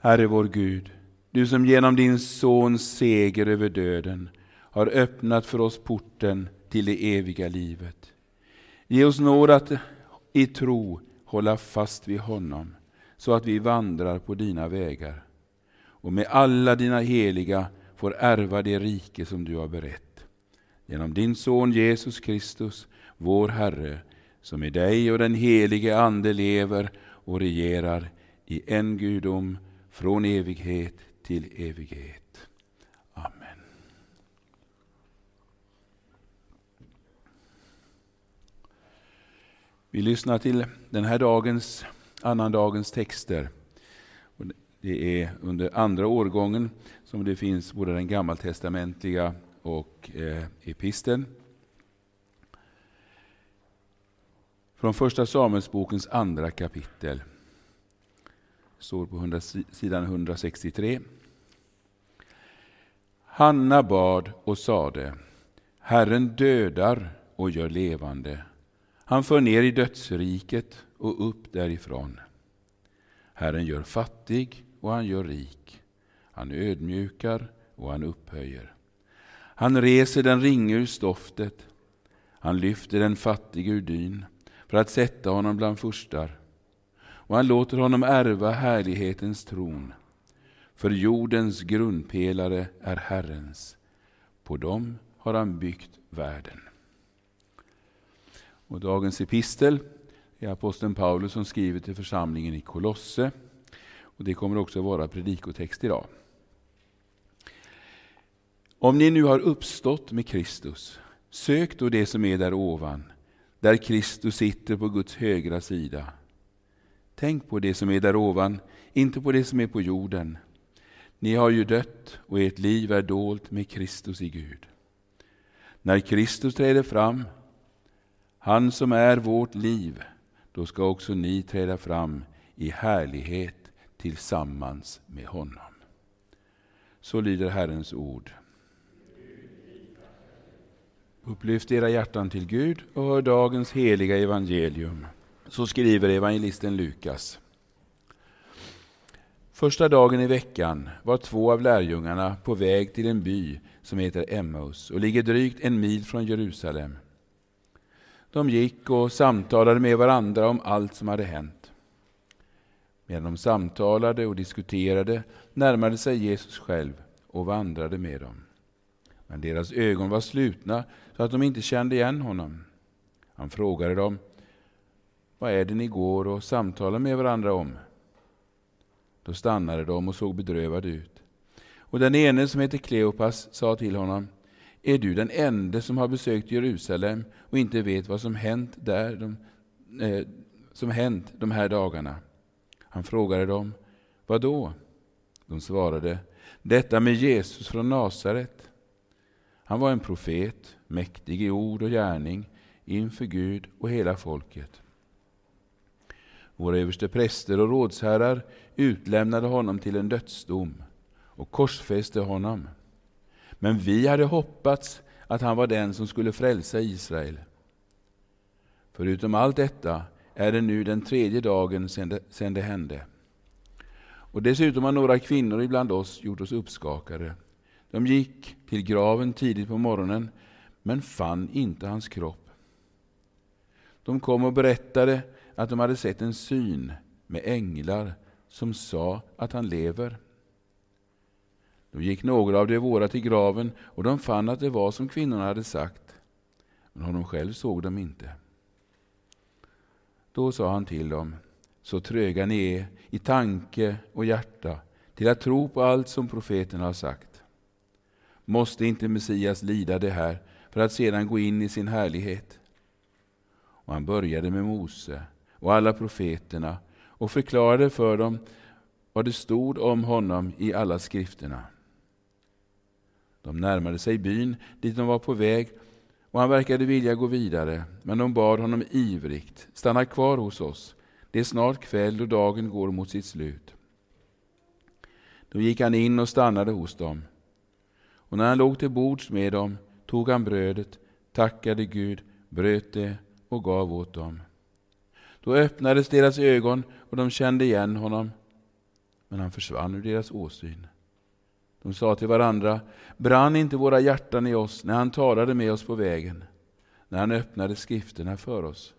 Herre vår Gud, du som genom din Sons seger över döden har öppnat för oss porten till det eviga livet. Ge oss nåd att i tro hålla fast vid honom, så att vi vandrar på dina vägar och med alla dina heliga får ärva det rike som du har berett. Genom din Son Jesus Kristus, vår Herre, som i dig och den helige Ande lever och regerar i en gudom från evighet till evighet. Amen. Vi lyssnar till den här dagens, annandagens texter. Det är under andra årgången som det finns både den gammaltestamentliga och eh, episten. Från första Samuelsbokens andra kapitel. Står på 100, sidan 163. Hanna bad och sade, Herren dödar och gör levande. Han för ner i dödsriket och upp därifrån. Herren gör fattig och han gör rik. Han ödmjukar och han upphöjer. Han reser den ringe ur stoftet. Han lyfter den fattige ur dyn för att sätta honom bland furstar. Och han låter honom ärva härlighetens tron. För jordens grundpelare är Herrens. På dem har han byggt världen. Och dagens epistel är aposteln Paulus som skriver till församlingen i Kolosse. Och Det kommer också att vara predikotext idag. Om ni nu har uppstått med Kristus, sök då det som är där ovan, där Kristus sitter på Guds högra sida. Tänk på det som är där ovan, inte på det som är på jorden. Ni har ju dött och ert liv är dolt med Kristus i Gud. När Kristus träder fram, han som är vårt liv, då ska också ni träda fram i härlighet tillsammans med honom. Så lyder Herrens ord. Upplyft era hjärtan till Gud och hör dagens heliga evangelium. Så skriver evangelisten Lukas. Första dagen i veckan var två av lärjungarna på väg till en by som heter Emmaus och ligger drygt en mil från Jerusalem. De gick och samtalade med varandra om allt som hade hänt. Medan de samtalade och diskuterade närmade sig Jesus själv och vandrade med dem. Men deras ögon var slutna så att de inte kände igen honom. Han frågade dem, vad är det ni går och samtalar med varandra om? Då stannade de och såg bedrövade ut. Och den ene som heter Kleopas sa till honom, är du den enda som har besökt Jerusalem och inte vet vad som hänt där de, eh, som hänt de här dagarna? Han frågade dem, vad då? De svarade, detta med Jesus från Nasaret. Han var en profet, mäktig i ord och gärning inför Gud och hela folket. Våra överste präster och rådsherrar utlämnade honom till en dödsdom och korsfäste honom. Men vi hade hoppats att han var den som skulle frälsa Israel. Förutom allt detta är det nu den tredje dagen sedan det, sedan det hände. Och dessutom har några kvinnor ibland oss gjort oss uppskakade. De gick till graven tidigt på morgonen, men fann inte hans kropp. De kom och berättade att de hade sett en syn med änglar som sa att han lever. Då gick några av de våra till graven och de fann att det var som kvinnorna hade sagt, men honom själv såg de inte. Då sa han till dem, så tröga ni är i tanke och hjärta till att tro på allt som profeten har sagt. Måste inte Messias lida det här för att sedan gå in i sin härlighet? Och han började med Mose och alla profeterna och förklarade för dem vad det stod om honom i alla skrifterna. De närmade sig byn dit de var på väg och han verkade vilja gå vidare, men de bad honom ivrigt, stanna kvar hos oss, det är snart kväll och dagen går mot sitt slut. Då gick han in och stannade hos dem. Och när han låg till bords med dem tog han brödet, tackade Gud, bröt det och gav åt dem. Då öppnades deras ögon och de kände igen honom men han försvann ur deras åsyn. De sa till varandra, brann inte våra hjärtan i oss när han talade med oss på vägen, när han öppnade skrifterna för oss?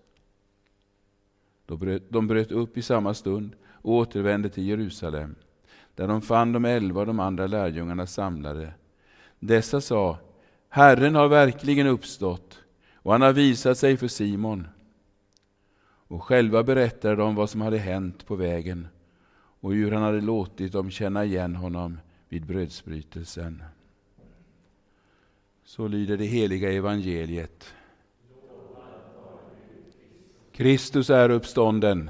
De bröt upp i samma stund och återvände till Jerusalem, där de fann de elva och de andra lärjungarna samlade. Dessa sa, Herren har verkligen uppstått och han har visat sig för Simon. Och själva berättade de vad som hade hänt på vägen och hur han hade låtit dem känna igen honom vid brödsbrytelsen. Så lyder det heliga evangeliet. Kristus är uppstånden.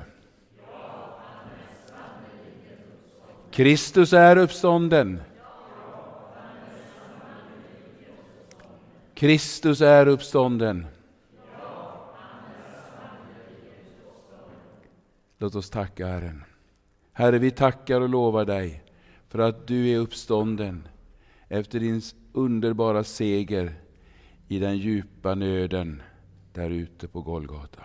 Kristus är uppstånden. Kristus är uppstånden. Låt oss tacka Herren. Herre, vi tackar och lovar dig för att du är uppstånden efter din underbara seger i den djupa nöden där ute på Golgata.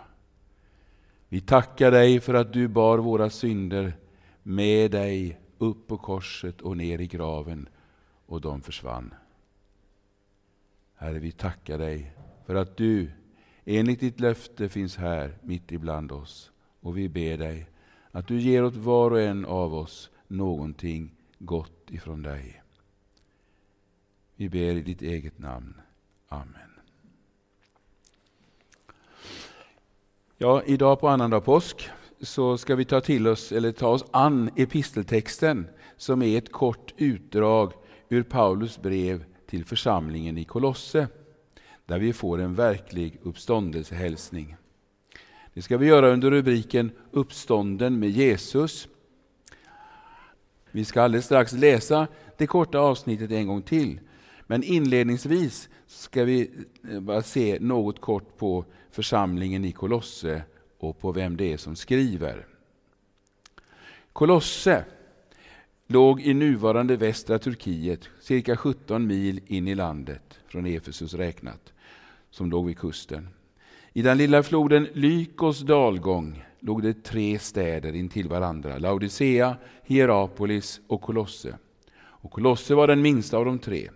Vi tackar dig för att du bar våra synder med dig upp på korset och ner i graven och de försvann. Herre, vi tackar dig för att du enligt ditt löfte finns här mitt ibland oss. Och vi ber dig att du ger åt var och en av oss någonting gott ifrån dig. Vi ber i ditt eget namn. Amen. Ja, idag på annandag påsk så ska vi ta till oss, eller ta oss an episteltexten som är ett kort utdrag ur Paulus brev till församlingen i Kolosse, där vi får en verklig uppståndelsehälsning. Det ska vi göra under rubriken Uppstånden med Jesus. Vi ska alldeles strax läsa det korta avsnittet en gång till. Men inledningsvis ska vi eh, bara se något kort på församlingen i Kolosse och på vem det är som skriver. Kolosse låg i nuvarande västra Turkiet, cirka 17 mil in i landet från Efesus räknat, som låg vid kusten. I den lilla floden Lykos dalgång låg det tre städer intill varandra, Laodicea, Hierapolis och Kolosse. Och Kolosse var den minsta av de tre.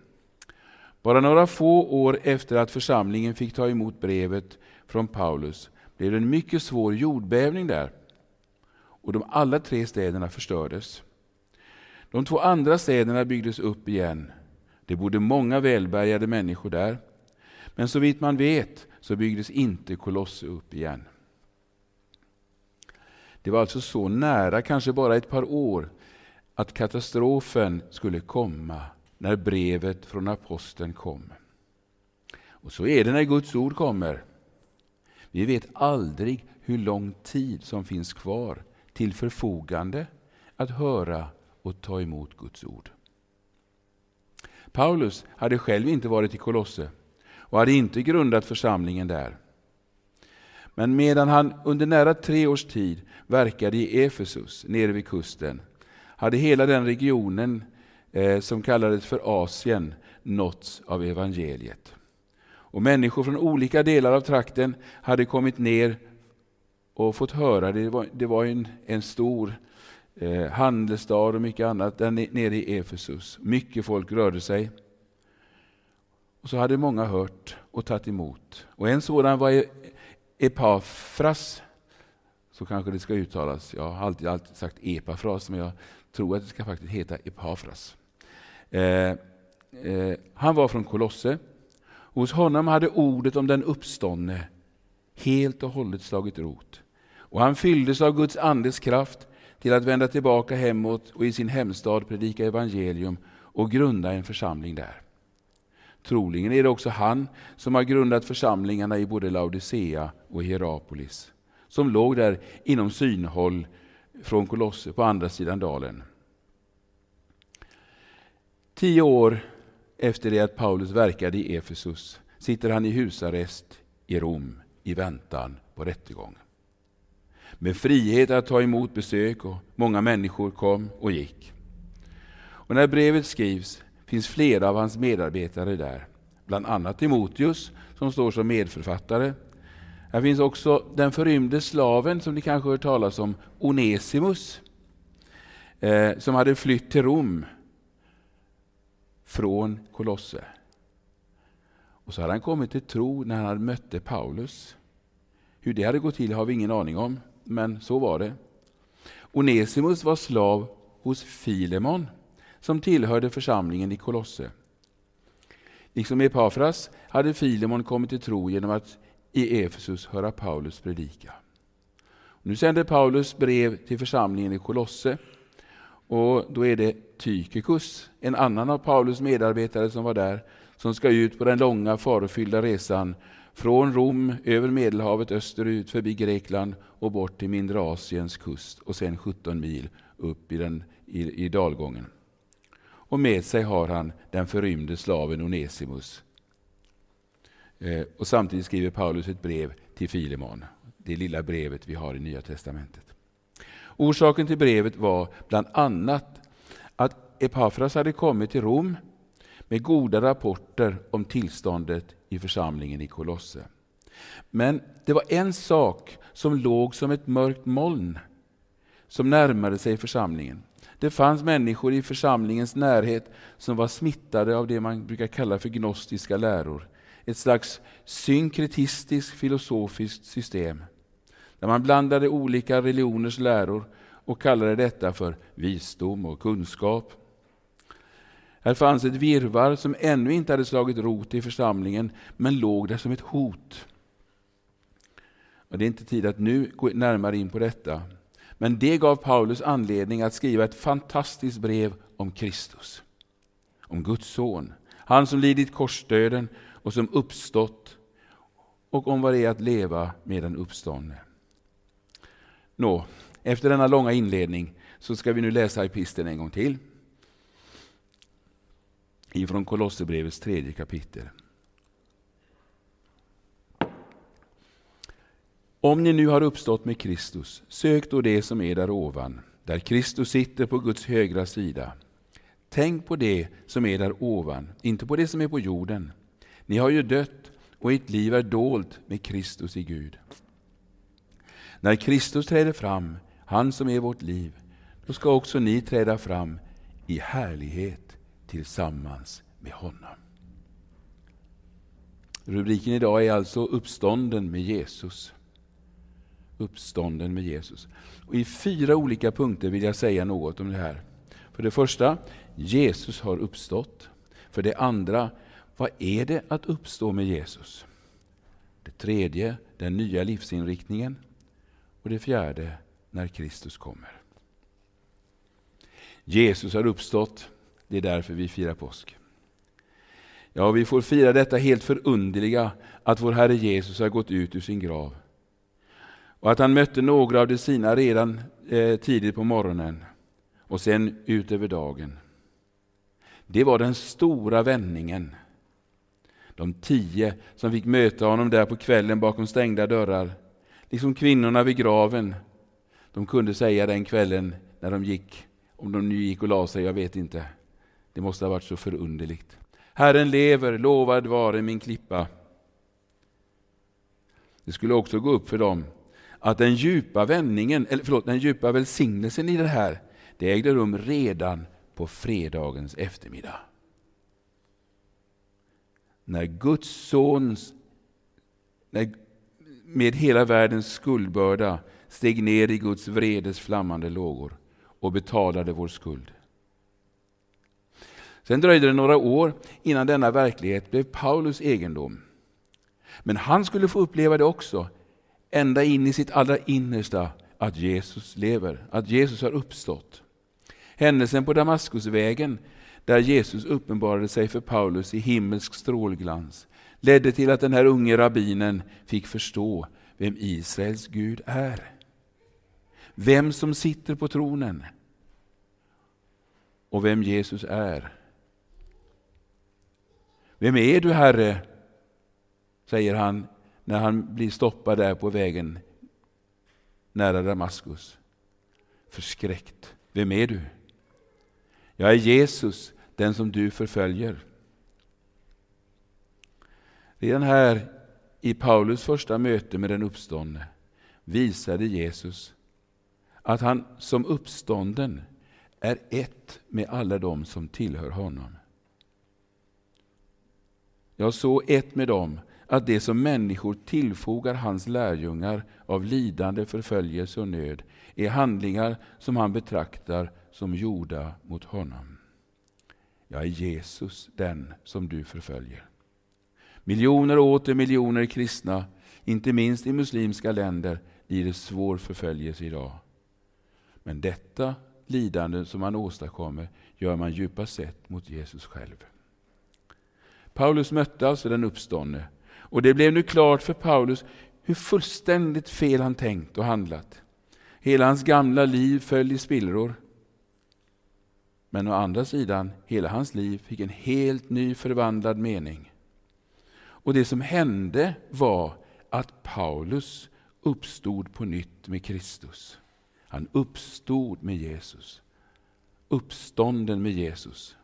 Bara några få år efter att församlingen fick ta emot brevet från Paulus blev det en mycket svår jordbävning där. Och de alla tre städerna förstördes. De två andra städerna byggdes upp igen. Det bodde många välbärgade människor där. Men så vitt man vet så byggdes inte Kolosse upp igen. Det var alltså så nära, kanske bara ett par år, att katastrofen skulle komma när brevet från aposteln kom. Och så är det när Guds ord kommer. Vi vet aldrig hur lång tid som finns kvar till förfogande att höra och ta emot Guds ord. Paulus hade själv inte varit i Kolosse och hade inte grundat församlingen där. Men medan han under nära tre års tid verkade i Efesus, nere vid kusten, hade hela den regionen eh, som kallades för Asien nåtts av evangeliet. Och människor från olika delar av trakten hade kommit ner och fått höra, det var, det var en, en stor eh, handelsstad och mycket annat där nere i Efesus. Mycket folk rörde sig. Och så hade många hört och tagit emot. Och en sådan var e- Epafras, så kanske det ska uttalas. Jag har alltid, alltid sagt Epafras, men jag tror att det ska faktiskt heta Epafras. Eh, eh, han var från Kolosse. Hos honom hade ordet om den uppståndne helt och hållet slagit rot. Och han fylldes av Guds andes kraft till att vända tillbaka hemåt och i sin hemstad predika evangelium och grunda en församling där. Troligen är det också han som har grundat församlingarna i både Laodicea och Hierapolis, som låg där inom synhåll från Kolosse på andra sidan dalen. Tio år efter det att Paulus verkade i Efesus sitter han i husarrest i Rom i väntan på rättegång. Med frihet att ta emot besök och många människor kom och gick. Och när brevet skrivs finns flera av hans medarbetare där, bland annat Timoteus som står som medförfattare. Här finns också den förrymde slaven som ni kanske hört talas om, Onesimus. eh, som hade flytt till Rom från Kolosse. Och så hade han kommit till tro när han mötte Paulus. Hur det hade gått till har vi ingen aning om, men så var det. Onesimus var slav hos Filemon som tillhörde församlingen i Kolosse. Liksom Epafras hade Filemon kommit till tro genom att i Efesus höra Paulus predika. Nu sänder Paulus brev till församlingen i Kolosse och då är det Tykikus, en annan av Paulus medarbetare som var där, som ska ut på den långa farofyllda resan från Rom över Medelhavet österut förbi Grekland och bort till mindre Asiens kust och sen 17 mil upp i, den, i, i dalgången. Och med sig har han den förrymde slaven Onesimus. Eh, och samtidigt skriver Paulus ett brev till Filemon, det lilla brevet vi har i Nya Testamentet. Orsaken till brevet var bland annat att Epafras hade kommit till Rom med goda rapporter om tillståndet i församlingen i Kolosse. Men det var en sak som låg som ett mörkt moln som närmade sig församlingen. Det fanns människor i församlingens närhet som var smittade av det man brukar kalla för gnostiska läror. Ett slags synkretistiskt filosofiskt system där man blandade olika religioners läror och kallade detta för visdom och kunskap. Här fanns ett virvar som ännu inte hade slagit rot i församlingen, men låg där som ett hot. Och det är inte tid att nu gå närmare in på detta. Men det gav Paulus anledning att skriva ett fantastiskt brev om Kristus. Om Guds son. Han som lidit korsdöden och som uppstått och om vad det är att leva med den uppståndne. Nå, efter denna långa inledning så ska vi nu läsa episteln en gång till. Ifrån Kolosserbrevets tredje kapitel. Om ni nu har uppstått med Kristus, sök då det som är där ovan, där Kristus sitter på Guds högra sida. Tänk på det som är där ovan, inte på det som är på jorden. Ni har ju dött och ert liv är dolt med Kristus i Gud. När Kristus träder fram, han som är vårt liv, då ska också ni träda fram i härlighet tillsammans med honom. Rubriken idag är alltså Uppstånden med Jesus. Uppstånden med Jesus. Och I fyra olika punkter vill jag säga något om det här. För det första, Jesus har uppstått. För det andra, vad är det att uppstå med Jesus? Det tredje, den nya livsinriktningen. Och det fjärde, när Kristus kommer. Jesus har uppstått, det är därför vi firar påsk. Ja, vi får fira detta helt förunderliga att vår Herre Jesus har gått ut ur sin grav. Och att han mötte några av de sina redan eh, tidigt på morgonen och sen ut över dagen. Det var den stora vändningen. De tio som fick möta honom där på kvällen bakom stängda dörrar, liksom kvinnorna vid graven. De kunde säga den kvällen när de gick, om de nu gick och la sig, jag vet inte. Det måste ha varit så förunderligt. Herren lever, lovad vare min klippa. Det skulle också gå upp för dem att den djupa vändningen, eller förlåt, den djupa välsignelsen i det här, det ägde rum redan på fredagens eftermiddag. När Guds sons, när, med hela världens skuldbörda steg ner i Guds vredes flammande lågor och betalade vår skuld. Sen dröjde det några år innan denna verklighet blev Paulus egendom. Men han skulle få uppleva det också, ända in i sitt allra innersta, att Jesus lever, att Jesus har uppstått. Händelsen på Damaskusvägen, där Jesus uppenbarade sig för Paulus i himmelsk strålglans, ledde till att den här unge rabbinen fick förstå vem Israels Gud är. Vem som sitter på tronen och vem Jesus är. Vem är du, Herre? säger han när han blir stoppad där på vägen nära Damaskus. Förskräckt. Vem är du? Jag är Jesus, den som du förföljer. Redan här i Paulus första möte med den uppståndne visade Jesus att han som uppstånden är ett med alla dem som tillhör honom. Ja, så ett med dem att det som människor tillfogar hans lärjungar av lidande, förföljelse och nöd är handlingar som han betraktar som gjorda mot honom. Jag är Jesus, den som du förföljer. Miljoner och åter miljoner kristna, inte minst i muslimska länder, lider svår förföljelse idag. Men detta lidande som man åstadkommer gör man djupast sett mot Jesus själv. Paulus mötte alltså den uppståndne och det blev nu klart för Paulus hur fullständigt fel han tänkt och handlat. Hela hans gamla liv föll i spillror. Men å andra sidan, hela hans liv fick en helt ny förvandlad mening. Och det som hände var att Paulus uppstod på nytt med Kristus. Han uppstod med Jesus. Uppstånden med Jesus.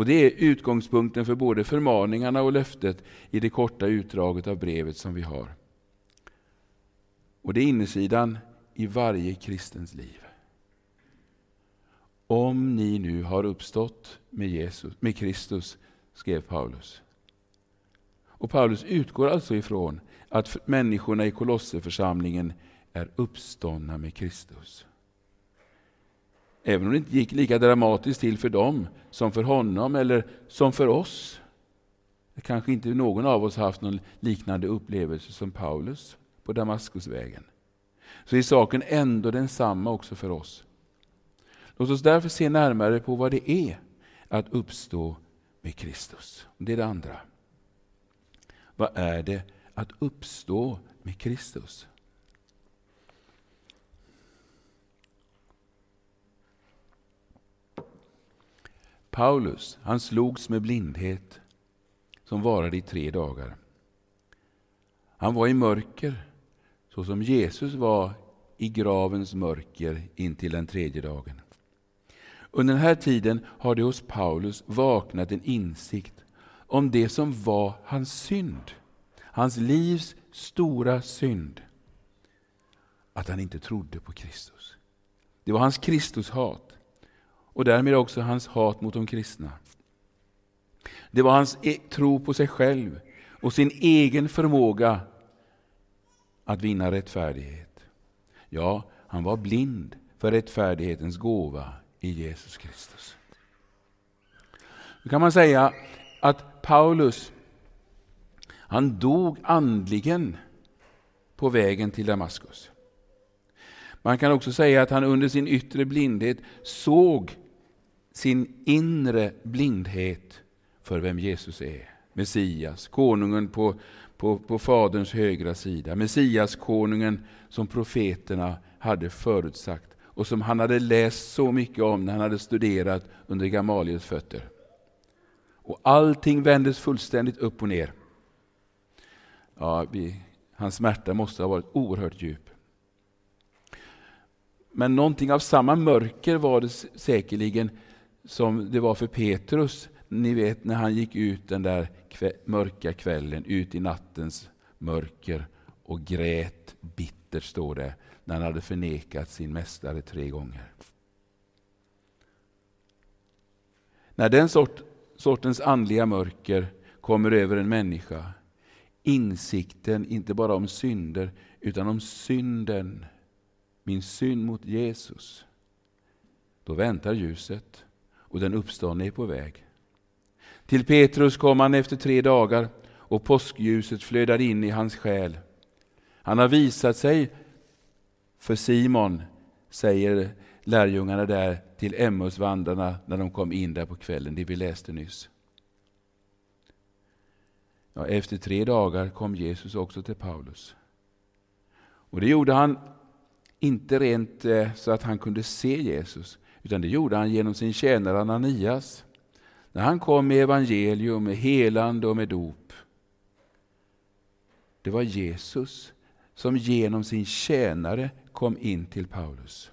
Och Det är utgångspunkten för både förmaningarna och löftet i det korta utdraget av brevet som vi har. Och det är insidan i varje kristens liv. Om ni nu har uppstått med, Jesus, med Kristus, skrev Paulus. Och Paulus utgår alltså ifrån att människorna i Kolosserförsamlingen är uppståndna med Kristus. Även om det inte gick lika dramatiskt till för dem som för honom eller som för oss. Kanske inte någon av oss haft någon liknande upplevelse som Paulus på Damaskusvägen. Så är saken ändå densamma också för oss. Låt oss därför se närmare på vad det är att uppstå med Kristus. Det är det andra. Vad är det att uppstå med Kristus? Paulus han slogs med blindhet som varade i tre dagar. Han var i mörker, så som Jesus var i gravens mörker intill den tredje dagen. Under den här tiden har det hos Paulus vaknat en insikt om det som var hans synd. Hans livs stora synd. Att han inte trodde på Kristus. Det var hans Kristushat och därmed också hans hat mot de kristna. Det var hans e- tro på sig själv och sin egen förmåga att vinna rättfärdighet. Ja, han var blind för rättfärdighetens gåva i Jesus Kristus. Nu kan man säga att Paulus han dog andligen på vägen till Damaskus. Man kan också säga att han under sin yttre blindhet såg sin inre blindhet för vem Jesus är. Messias, konungen på, på, på Faderns högra sida. Messias, konungen som profeterna hade förutsagt och som han hade läst så mycket om när han hade studerat under Gamaliels fötter. Och allting vändes fullständigt upp och ner. Ja, vi, hans smärta måste ha varit oerhört djup. Men någonting av samma mörker var det säkerligen som det var för Petrus, ni vet när han gick ut den där kväll, mörka kvällen, ut i nattens mörker och grät bittert, står det, när han hade förnekat sin mästare tre gånger. När den sort, sortens andliga mörker kommer över en människa, insikten inte bara om synder, utan om synden, min synd mot Jesus, då väntar ljuset och den uppståndne är på väg. Till Petrus kom han efter tre dagar och påskljuset flödade in i hans själ. Han har visat sig för Simon, säger lärjungarna där till Emmausvandrarna när de kom in där på kvällen, det vi läste nyss. Ja, efter tre dagar kom Jesus också till Paulus. Och det gjorde han inte rent eh, så att han kunde se Jesus, utan det gjorde han genom sin tjänare Ananias. När han kom med evangelium, med helande och med dop. Det var Jesus som genom sin tjänare kom in till Paulus.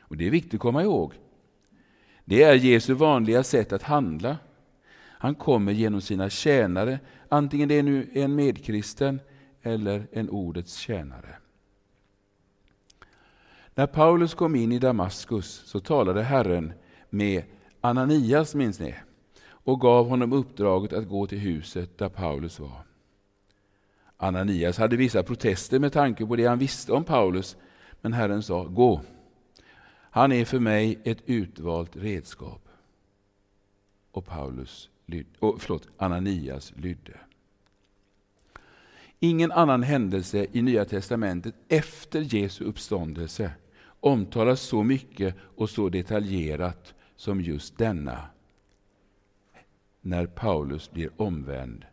Och Det är viktigt att komma ihåg. Det är Jesu vanliga sätt att handla. Han kommer genom sina tjänare, antingen det är nu en medkristen eller en ordets tjänare. När Paulus kom in i Damaskus så talade Herren med Ananias, minns ni, och gav honom uppdraget att gå till huset där Paulus var. Ananias hade vissa protester med tanke på det han visste om Paulus, men Herren sa, gå. Han är för mig ett utvalt redskap. Och Paulus, oh, förlåt, Ananias lydde. Ingen annan händelse i Nya testamentet efter Jesu uppståndelse omtalas så mycket och så detaljerat som just denna. När Paulus blir omvänd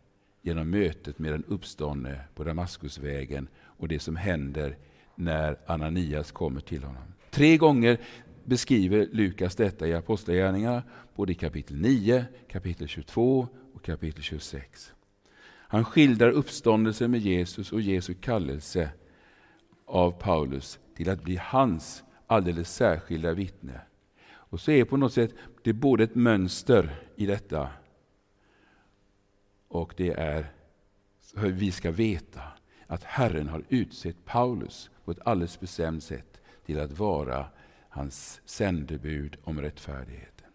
genom mötet med den uppståndne på Damaskusvägen och det som händer när Ananias kommer till honom. Tre gånger beskriver Lukas detta i Apostlagärningarna, både i kapitel 9, kapitel 22 och kapitel 26. Han skildrar uppståndelsen med Jesus och Jesu kallelse av Paulus till att bli hans alldeles särskilda vittne. Och så är på något sätt det är både ett mönster i detta och det är hur vi ska veta att Herren har utsett Paulus på ett alldeles bestämt sätt till att vara hans sändebud om rättfärdigheten.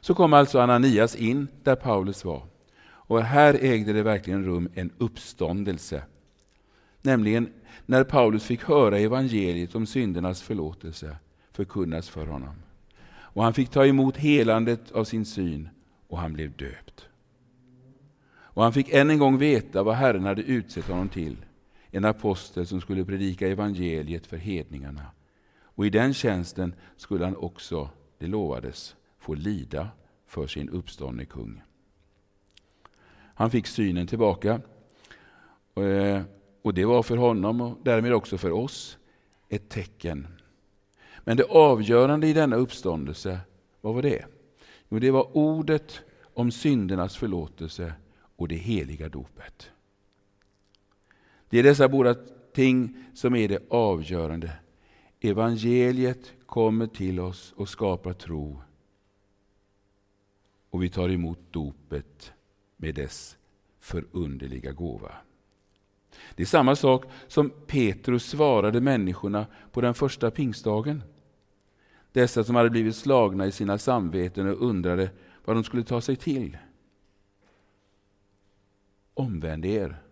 Så kom alltså Ananias in där Paulus var. Och här ägde det verkligen rum en uppståndelse. Nämligen när Paulus fick höra evangeliet om syndernas förlåtelse förkunnas för honom. Och han fick ta emot helandet av sin syn och han blev döpt. Och han fick än en gång veta vad Herren hade utsett honom till, en apostel som skulle predika evangeliet för hedningarna. Och i den tjänsten skulle han också, det lovades, få lida för sin uppståndne kung. Han fick synen tillbaka. Eh, och det var för honom och därmed också för oss ett tecken. Men det avgörande i denna uppståndelse, vad var det? Jo, det var ordet om syndernas förlåtelse och det heliga dopet. Det är dessa båda ting som är det avgörande. Evangeliet kommer till oss och skapar tro. Och vi tar emot dopet med dess förunderliga gåva. Det är samma sak som Petrus svarade människorna på den första pingstdagen. Dessa som hade blivit slagna i sina samveten och undrade vad de skulle ta sig till. Omvänd er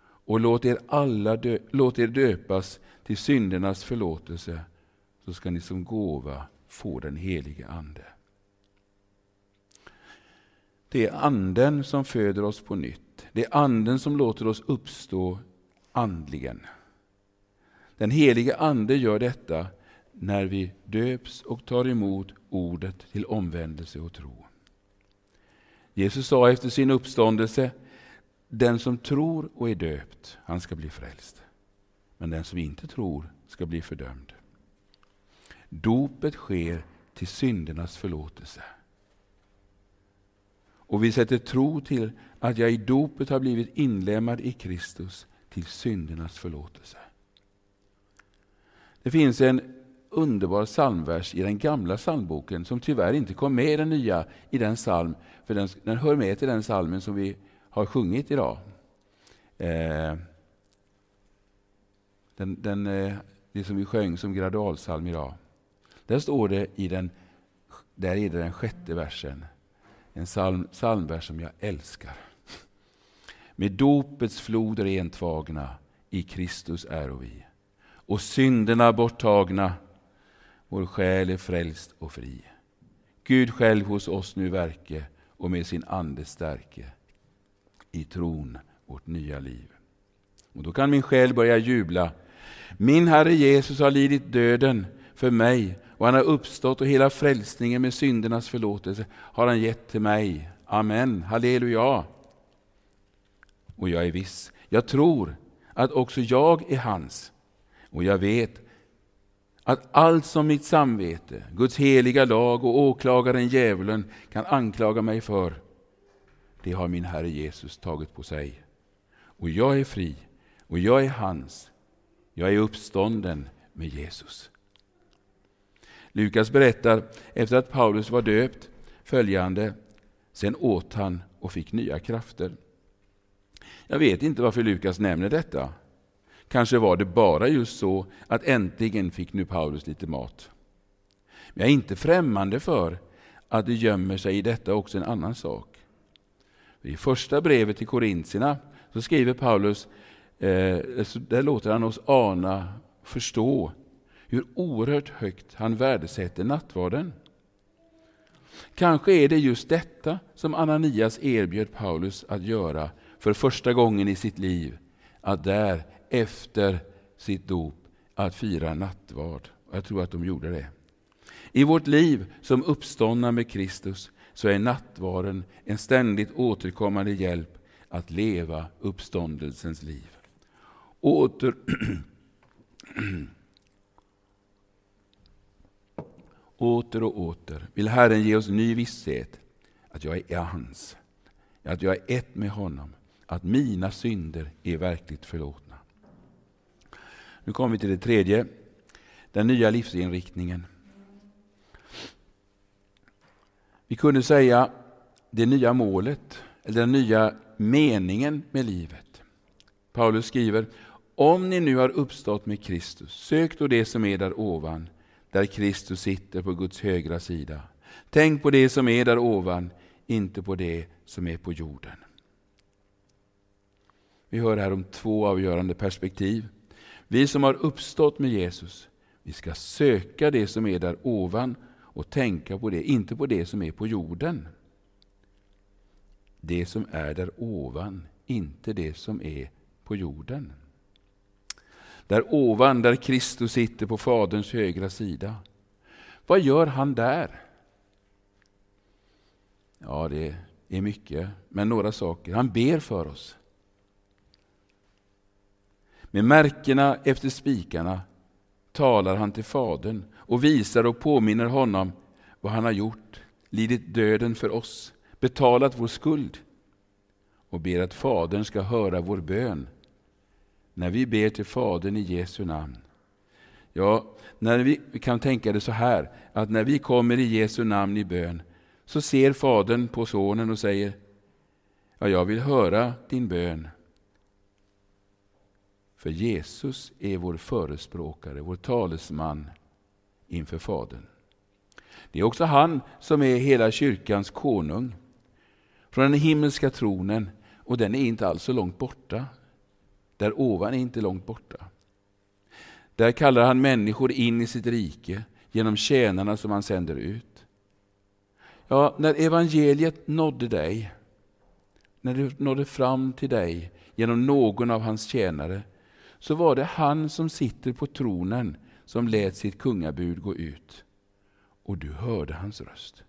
och låt er, alla dö, låt er döpas till syndernas förlåtelse så ska ni som gåva få den helige Ande. Det är Anden som föder oss på nytt. Det är Anden som låter oss uppstå andligen. Den helige Ande gör detta när vi döps och tar emot ordet till omvändelse och tro. Jesus sa efter sin uppståndelse, den som tror och är döpt, han ska bli frälst. Men den som inte tror ska bli fördömd. Dopet sker till syndernas förlåtelse. Och vi sätter tro till att jag i dopet har blivit inlemmad i Kristus till syndernas förlåtelse. Det finns en underbar psalmvers i den gamla psalmboken som tyvärr inte kom med i den nya, i den psalm, för den, den hör med till den psalmen som vi har sjungit idag. Eh, den, den, eh, det som vi sjöng som gradualsalm idag. Där står det i den, där är det den sjätte versen, en psalm, psalmvers som jag älskar. Med dopets flod rentvagna, i Kristus är vi. Och synderna borttagna, vår själ är frälst och fri. Gud själv hos oss nu verke och med sin ande stärke i tron vårt nya liv. Och Då kan min själ börja jubla. Min Herre Jesus har lidit döden för mig och han har uppstått och hela frälsningen med syndernas förlåtelse har han gett till mig. Amen, halleluja. Och jag är viss, jag tror att också jag är hans. Och jag vet att allt som mitt samvete, Guds heliga lag och åklagaren djävulen kan anklaga mig för, det har min Herre Jesus tagit på sig. Och jag är fri, och jag är hans. Jag är uppstånden med Jesus. Lukas berättar efter att Paulus var döpt följande. Sen åt han och fick nya krafter. Jag vet inte varför Lukas nämner detta. Kanske var det bara just så att äntligen fick nu Paulus lite mat. Men jag är inte främmande för att det gömmer sig i detta också en annan sak. I första brevet till Korintierna så skriver Paulus, eh, där låter han oss ana, förstå hur oerhört högt han värdesätter nattvarden. Kanske är det just detta som Ananias erbjöd Paulus att göra för första gången i sitt liv, att där efter sitt dop att fira nattvard. Jag tror att de gjorde det. I vårt liv som uppståndna med Kristus så är nattvarden en ständigt återkommande hjälp att leva uppståndelsens liv. Åter Åter och åter vill Herren ge oss ny visshet att jag är hans, att jag är ett med honom, att mina synder är verkligt förlåtna. Nu kommer vi till det tredje, den nya livsinriktningen. Vi kunde säga det nya målet, eller den nya meningen med livet. Paulus skriver, om ni nu har uppstått med Kristus, sök då det som är där ovan, där Kristus sitter på Guds högra sida. Tänk på det som är där ovan, inte på det som är på jorden. Vi hör här om två avgörande perspektiv. Vi som har uppstått med Jesus, vi ska söka det som är där ovan och tänka på det, inte på det som är på jorden. Det som är där ovan, inte det som är på jorden. Där ovan, där Kristus sitter på Faderns högra sida. Vad gör han där? Ja, det är mycket, men några saker. Han ber för oss. Med märkena efter spikarna talar han till Fadern och visar och påminner honom vad han har gjort, lidit döden för oss, betalat vår skuld och ber att Fadern ska höra vår bön när vi ber till Fadern i Jesu namn. Ja, när vi, vi kan tänka det så här, att när vi kommer i Jesu namn i bön, så ser Fadern på Sonen och säger, ja, jag vill höra din bön. För Jesus är vår förespråkare, vår talesman inför Fadern. Det är också han som är hela kyrkans konung. Från den himmelska tronen, och den är inte alls så långt borta. Där ovan är inte långt borta. Där kallar han människor in i sitt rike genom tjänarna som han sänder ut. Ja, när evangeliet nådde dig, när det nådde fram till dig genom någon av hans tjänare, så var det han som sitter på tronen som lät sitt kungabud gå ut. Och du hörde hans röst.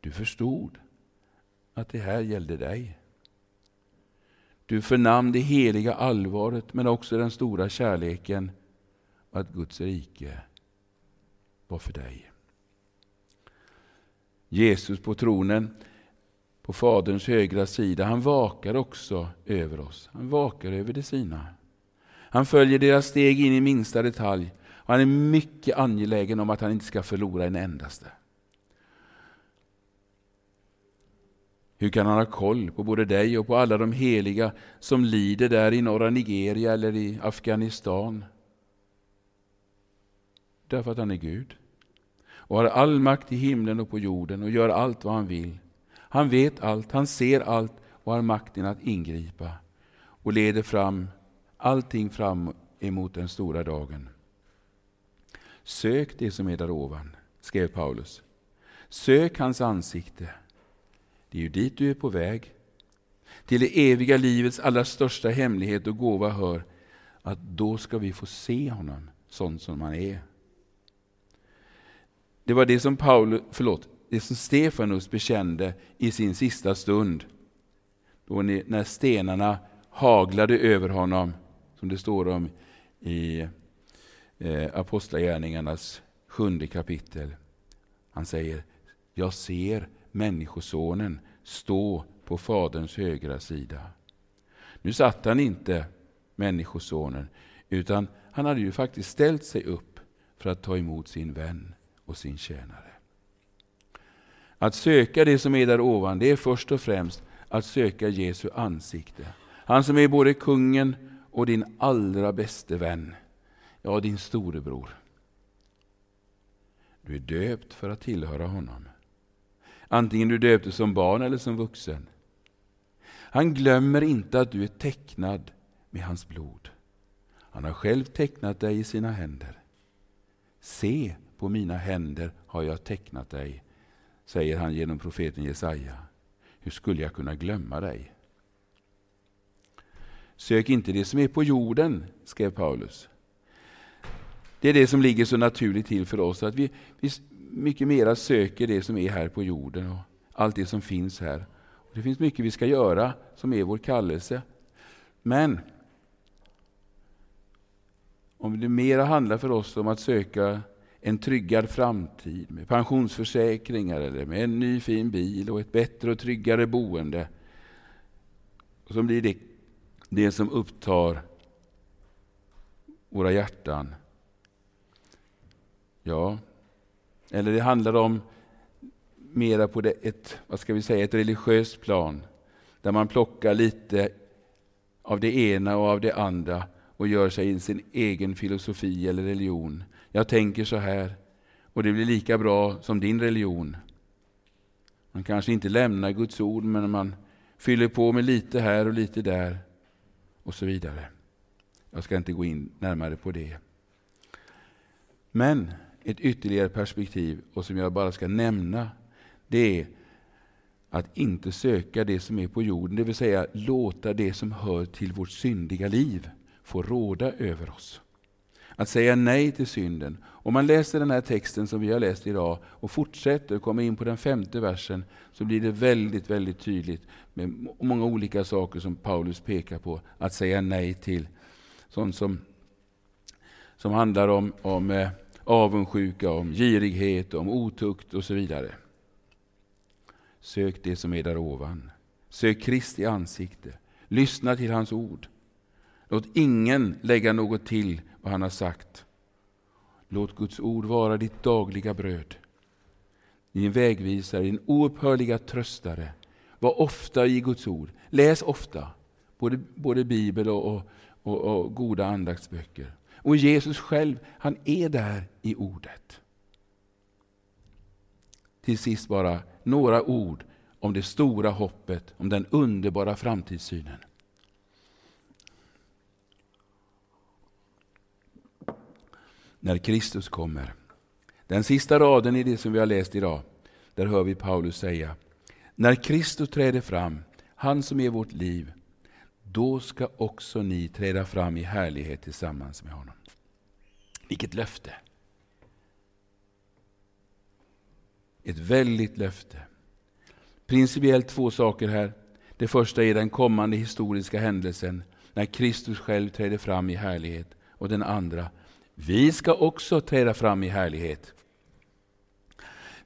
Du förstod att det här gällde dig. Du förnam det heliga allvaret men också den stora kärleken och att Guds rike var för dig. Jesus på tronen, på Faderns högra sida, han vakar också över oss. Han vakar över de sina. Han följer deras steg in i minsta detalj. och Han är mycket angelägen om att han inte ska förlora en endaste. Hur kan han ha koll på både dig och på alla de heliga som lider där i norra Nigeria eller i Afghanistan? Därför att han är Gud och har all makt i himlen och på jorden och gör allt vad han vill. Han vet allt, han ser allt och har makten att ingripa och leder fram allting fram emot den stora dagen. Sök det som är där ovan, skrev Paulus. Sök hans ansikte det är ju dit du är på väg. Till det eviga livets allra största hemlighet och gåva hör att då ska vi få se honom sån som han är. Det var det som, Paulus, förlåt, det som Stefanus bekände i sin sista stund. Då när stenarna haglade över honom, som det står om i eh, Apostlagärningarnas sjunde kapitel. Han säger, jag ser Människosonen stå på Faderns högra sida. Nu satt han inte, Människosonen, utan han hade ju faktiskt ställt sig upp för att ta emot sin vän och sin tjänare. Att söka det som är där ovan, det är först och främst att söka Jesu ansikte. Han som är både kungen och din allra bäste vän, ja, din storebror. Du är döpt för att tillhöra honom. Antingen du döptes som barn eller som vuxen. Han glömmer inte att du är tecknad med hans blod. Han har själv tecknat dig i sina händer. Se, på mina händer har jag tecknat dig, säger han genom profeten Jesaja. Hur skulle jag kunna glömma dig? Sök inte det som är på jorden, skrev Paulus. Det är det som ligger så naturligt till för oss, att vi, vi mycket mera söker det som är här på jorden och allt det som finns här. Och det finns mycket vi ska göra som är vår kallelse. Men om det mera handlar för oss om att söka en tryggad framtid med pensionsförsäkringar eller med en ny fin bil och ett bättre och tryggare boende. Så blir det det som upptar våra hjärtan. Ja, eller det handlar om mera på det, ett, vad ska vi säga, ett religiöst plan. Där man plockar lite av det ena och av det andra och gör sig sin egen filosofi eller religion. Jag tänker så här och det blir lika bra som din religion. Man kanske inte lämnar Guds ord men man fyller på med lite här och lite där och så vidare. Jag ska inte gå in närmare på det. Men ett ytterligare perspektiv, och som jag bara ska nämna, det är att inte söka det som är på jorden, det vill säga låta det som hör till vårt syndiga liv få råda över oss. Att säga nej till synden. Om man läser den här texten som vi har läst idag och fortsätter och kommer in på den femte versen så blir det väldigt, väldigt tydligt med många olika saker som Paulus pekar på att säga nej till. Sånt som, som handlar om, om eh, avundsjuka, om girighet, om otukt och så vidare. Sök det som är där ovan. Sök Kristi ansikte. Lyssna till hans ord. Låt ingen lägga något till vad han har sagt. Låt Guds ord vara ditt dagliga bröd. Din vägvisare, din oupphörliga tröstare. Var ofta i Guds ord. Läs ofta, både, både Bibel och, och, och, och goda andaktsböcker. Och Jesus själv, han är där i ordet. Till sist bara några ord om det stora hoppet, om den underbara framtidssynen. När Kristus kommer. Den sista raden i det som vi har läst idag, där hör vi Paulus säga, när Kristus träder fram, han som är vårt liv, då ska också ni träda fram i härlighet tillsammans med honom. Vilket löfte! Ett väldigt löfte. Principiellt två saker här. Det första är den kommande historiska händelsen när Kristus själv träder fram i härlighet. Och den andra, vi ska också träda fram i härlighet.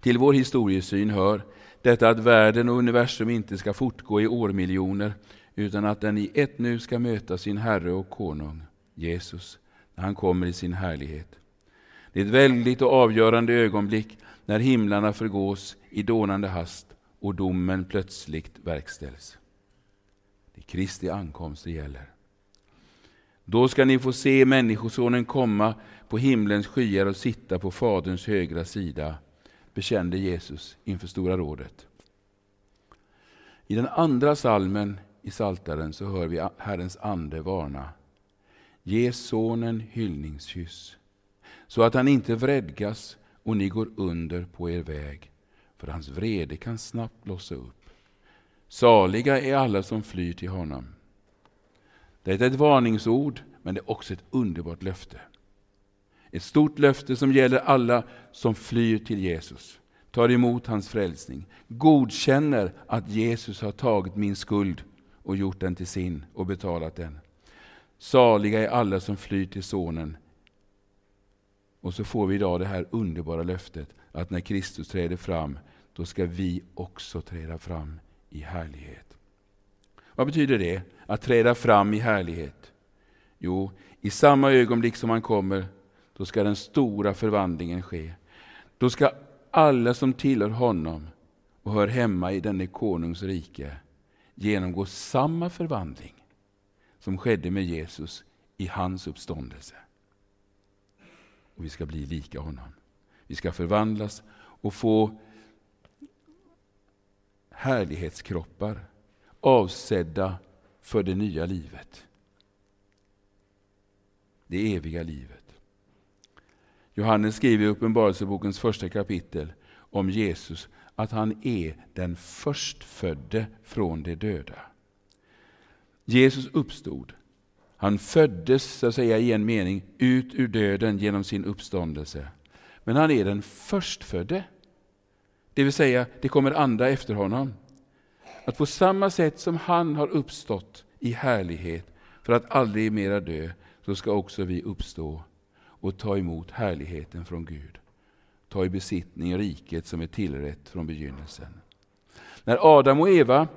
Till vår historiesyn hör detta att världen och universum inte ska fortgå i årmiljoner utan att den i ett nu ska möta sin Herre och Konung, Jesus, när han kommer i sin härlighet. Det är ett väldigt och avgörande ögonblick när himlarna förgås i dånande hast och domen plötsligt verkställs. Det är Kristi ankomst det gäller. Då ska ni få se Människosonen komma på himlens skyar och sitta på Faderns högra sida, bekände Jesus inför Stora rådet. I den andra salmen i Saltaren så hör vi Herrens ande varna. Ge sonen hyllningskyss, så att han inte vredgas och ni går under på er väg, för hans vrede kan snabbt blossa upp. Saliga är alla som flyr till honom. Det är ett varningsord, men det är också ett underbart löfte. Ett stort löfte som gäller alla som flyr till Jesus, tar emot hans frälsning, godkänner att Jesus har tagit min skuld och gjort den till sin och betalat den. Saliga är alla som flyr till Sonen. Och så får vi idag det här underbara löftet att när Kristus träder fram, då ska vi också träda fram i härlighet. Vad betyder det, att träda fram i härlighet? Jo, i samma ögonblick som han kommer, då ska den stora förvandlingen ske. Då ska alla som tillhör honom och hör hemma i denne konungs rike genomgå samma förvandling som skedde med Jesus i hans uppståndelse. Och vi ska bli lika honom. Vi ska förvandlas och få härlighetskroppar avsedda för det nya livet. Det eviga livet. Johannes skriver i Uppenbarelsebokens första kapitel om Jesus att han är den förstfödde från de döda. Jesus uppstod. Han föddes så att säga i en mening ut ur döden genom sin uppståndelse. Men han är den förstfödde. Det vill säga, det kommer andra efter honom. Att på samma sätt som han har uppstått i härlighet för att aldrig mera dö, så ska också vi uppstå och ta emot härligheten från Gud. Ta i besittning riket som är tillrätt från begynnelsen. När Adam och Eva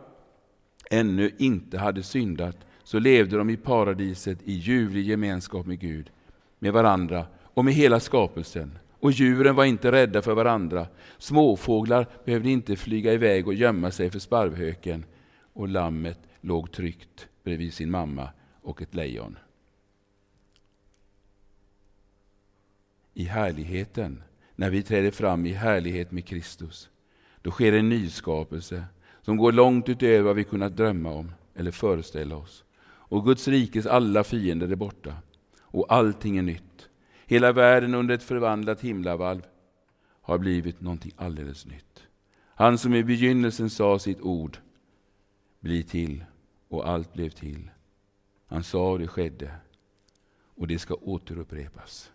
ännu inte hade syndat så levde de i paradiset i ljuvlig gemenskap med Gud, med varandra och med hela skapelsen. Och djuren var inte rädda för varandra. Småfåglar behövde inte flyga iväg och gömma sig för sparvhöken. Och lammet låg tryggt bredvid sin mamma och ett lejon. I härligheten, när vi träder fram i härlighet med Kristus, då sker en nyskapelse som går långt utöver vad vi kunnat drömma om eller föreställa oss. Och Guds rikes alla fiender är borta och allting är nytt. Hela världen under ett förvandlat himlavalv har blivit någonting alldeles nytt. Han som i begynnelsen sa sitt ord, bli till, och allt blev till. Han sa och det skedde, och det ska återupprepas.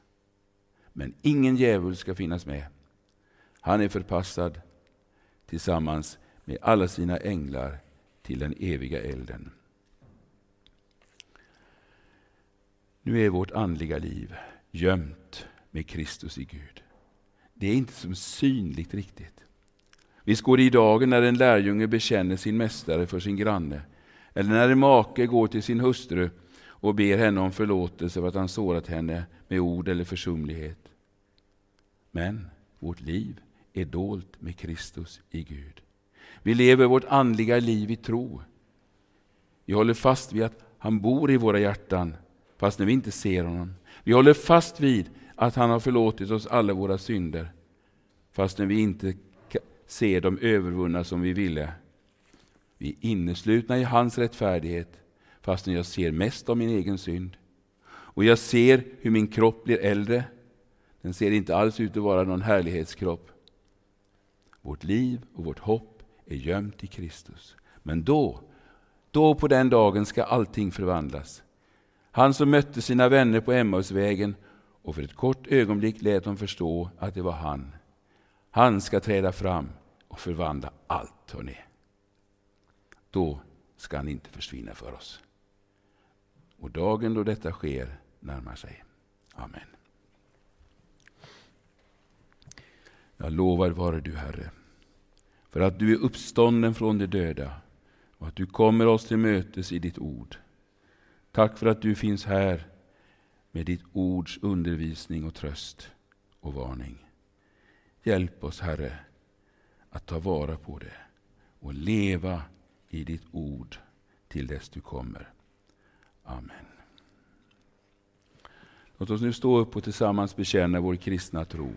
Men ingen djävul ska finnas med. Han är förpassad tillsammans med alla sina änglar till den eviga elden. Nu är vårt andliga liv gömt med Kristus i Gud. Det är inte som synligt riktigt. Visst går det i dagen när en lärjunge bekänner sin mästare för sin granne, eller när en make går till sin hustru och ber henne om förlåtelse för att han sårat henne med ord eller försumlighet. Men vårt liv är dolt med Kristus i Gud. Vi lever vårt andliga liv i tro. Vi håller fast vid att han bor i våra hjärtan, fast när vi inte ser honom. Vi håller fast vid att han har förlåtit oss alla våra synder, fast när vi inte ser dem övervunna som vi ville. Vi är inneslutna i hans rättfärdighet, fast när jag ser mest av min egen synd. Och jag ser hur min kropp blir äldre. Den ser inte alls ut att vara någon härlighetskropp. Vårt liv och vårt hopp är gömt i Kristus. Men då, då på den dagen ska allting förvandlas. Han som mötte sina vänner på Emmausvägen och för ett kort ögonblick lät dem förstå att det var han. Han ska träda fram och förvandla allt, hörni. Då ska han inte försvinna för oss. Och dagen då detta sker närmar sig. Amen. Jag lovar vare du, Herre, för att du är uppstånden från de döda och att du kommer oss till mötes i ditt ord. Tack för att du finns här med ditt ords undervisning och tröst och varning. Hjälp oss, Herre, att ta vara på det och leva i ditt ord till dess du kommer. Amen. Låt oss nu stå upp och tillsammans bekänna vår kristna tro.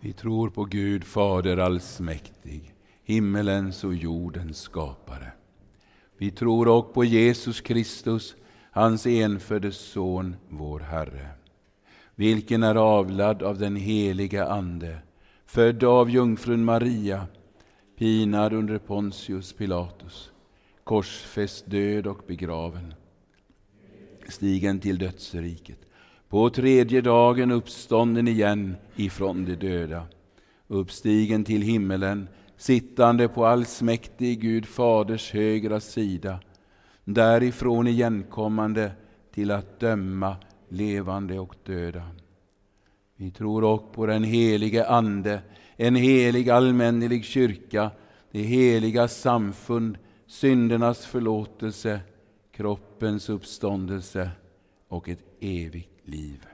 Vi tror på Gud Fader allsmäktig, himmelens och jordens skapare. Vi tror också på Jesus Kristus, hans enfödde Son, vår Herre, vilken är avlad av den heliga Ande, född av jungfrun Maria, pinad under Pontius Pilatus, korsfäst, död och begraven, stigen till dödsriket, på tredje dagen uppstånden igen ifrån de döda, uppstigen till himmelen, sittande på allsmäktig Gud Faders högra sida, därifrån igenkommande till att döma levande och döda. Vi tror också på den helige Ande, en helig allmännelig kyrka, det heliga samfund, syndernas förlåtelse, kroppens uppståndelse och ett evigt liv.